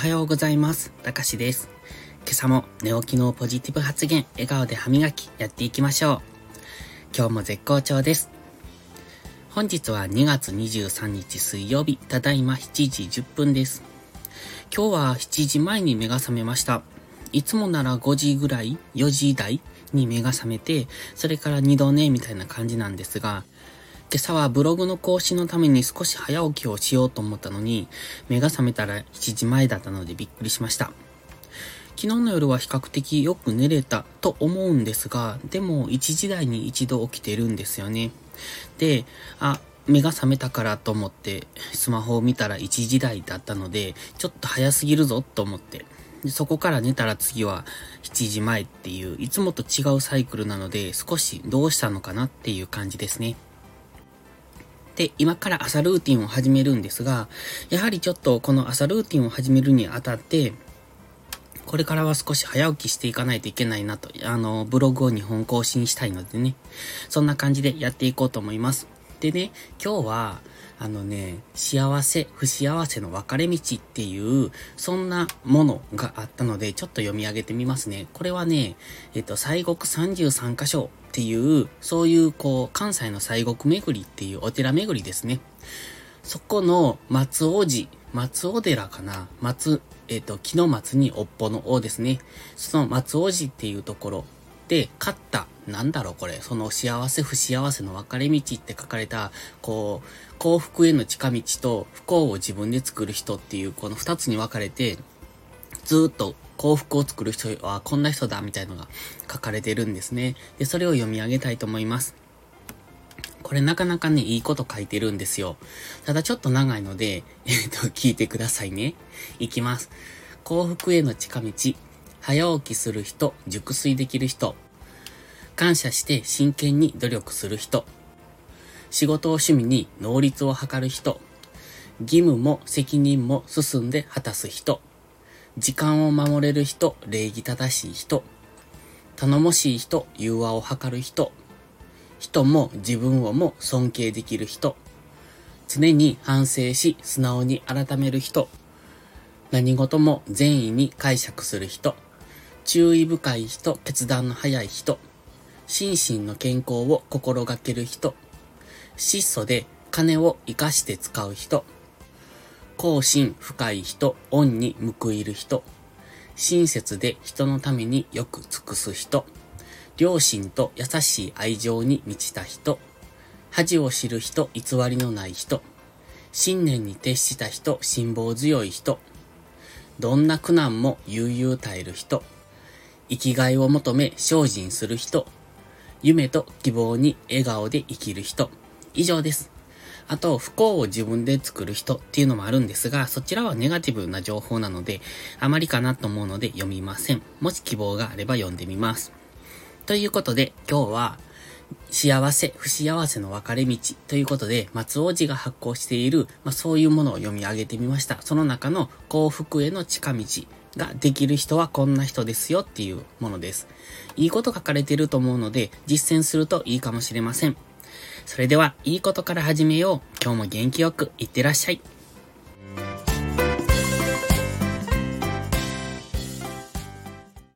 はようございます。たかしです。今朝も寝起きのポジティブ発言、笑顔で歯磨きやっていきましょう。今日も絶好調です。本日は2月23日水曜日、ただいま7時10分です。今日は7時前に目が覚めました。いつもなら5時ぐらい、4時台に目が覚めて、それから2度寝みたいな感じなんですが、今朝はブログの更新のために少し早起きをしようと思ったのに、目が覚めたら7時前だったのでびっくりしました。昨日の夜は比較的よく寝れたと思うんですが、でも1時台に一度起きてるんですよね。で、あ、目が覚めたからと思ってスマホを見たら1時台だったので、ちょっと早すぎるぞと思って、でそこから寝たら次は7時前っていう、いつもと違うサイクルなので、少しどうしたのかなっていう感じですね。で、今から朝ルーティンを始めるんですが、やはりちょっとこの朝ルーティンを始めるにあたって、これからは少し早起きしていかないといけないなと、あの、ブログを2本更新したいのでね、そんな感じでやっていこうと思います。でね、今日は、あのね、幸せ、不幸せの分かれ道っていう、そんなものがあったので、ちょっと読み上げてみますね。これはね、えっと、西国33箇所っていう、そういう、こう、関西の西国巡りっていうお寺巡りですね。そこの松尾寺、松尾寺かな松、えっ、と、木の松に尾っぽの尾ですね。その松尾寺っていうところで、勝った、なんだろうこれ、その幸せ不幸せの分かれ道って書かれた、こう、幸福への近道と不幸を自分で作る人っていう、この二つに分かれて、ずっと幸福を作る人はこんな人だみたいのが書かれてるんですね。で、それを読み上げたいと思います。これなかなかね、いいこと書いてるんですよ。ただちょっと長いので、えっ、と、聞いてくださいね。いきます。幸福への近道。早起きする人、熟睡できる人。感謝して真剣に努力する人。仕事を趣味に能率を図る人。義務も責任も進んで果たす人。時間を守れる人、礼儀正しい人。頼もしい人、融和を図る人。人も自分をも尊敬できる人。常に反省し素直に改める人。何事も善意に解釈する人。注意深い人、決断の早い人。心身の健康を心がける人。質素で金を活かして使う人。後心深い人、恩に報いる人。親切で人のためによく尽くす人。良心と優しい愛情に満ちた人。恥を知る人、偽りのない人。信念に徹した人、辛抱強い人。どんな苦難も悠々耐える人。生きがいを求め精進する人。夢と希望に笑顔で生きる人。以上です。あと、不幸を自分で作る人っていうのもあるんですが、そちらはネガティブな情報なので、あまりかなと思うので読みません。もし希望があれば読んでみます。ということで、今日は、幸せ、不幸せの分かれ道ということで、松尾寺が発行している、まあ、そういうものを読み上げてみました。その中の幸福への近道ができる人はこんな人ですよっていうものです。いいこと書かれていると思うので、実践するといいかもしれません。それでは、いいことから始めよう。今日も元気よくいってらっしゃい。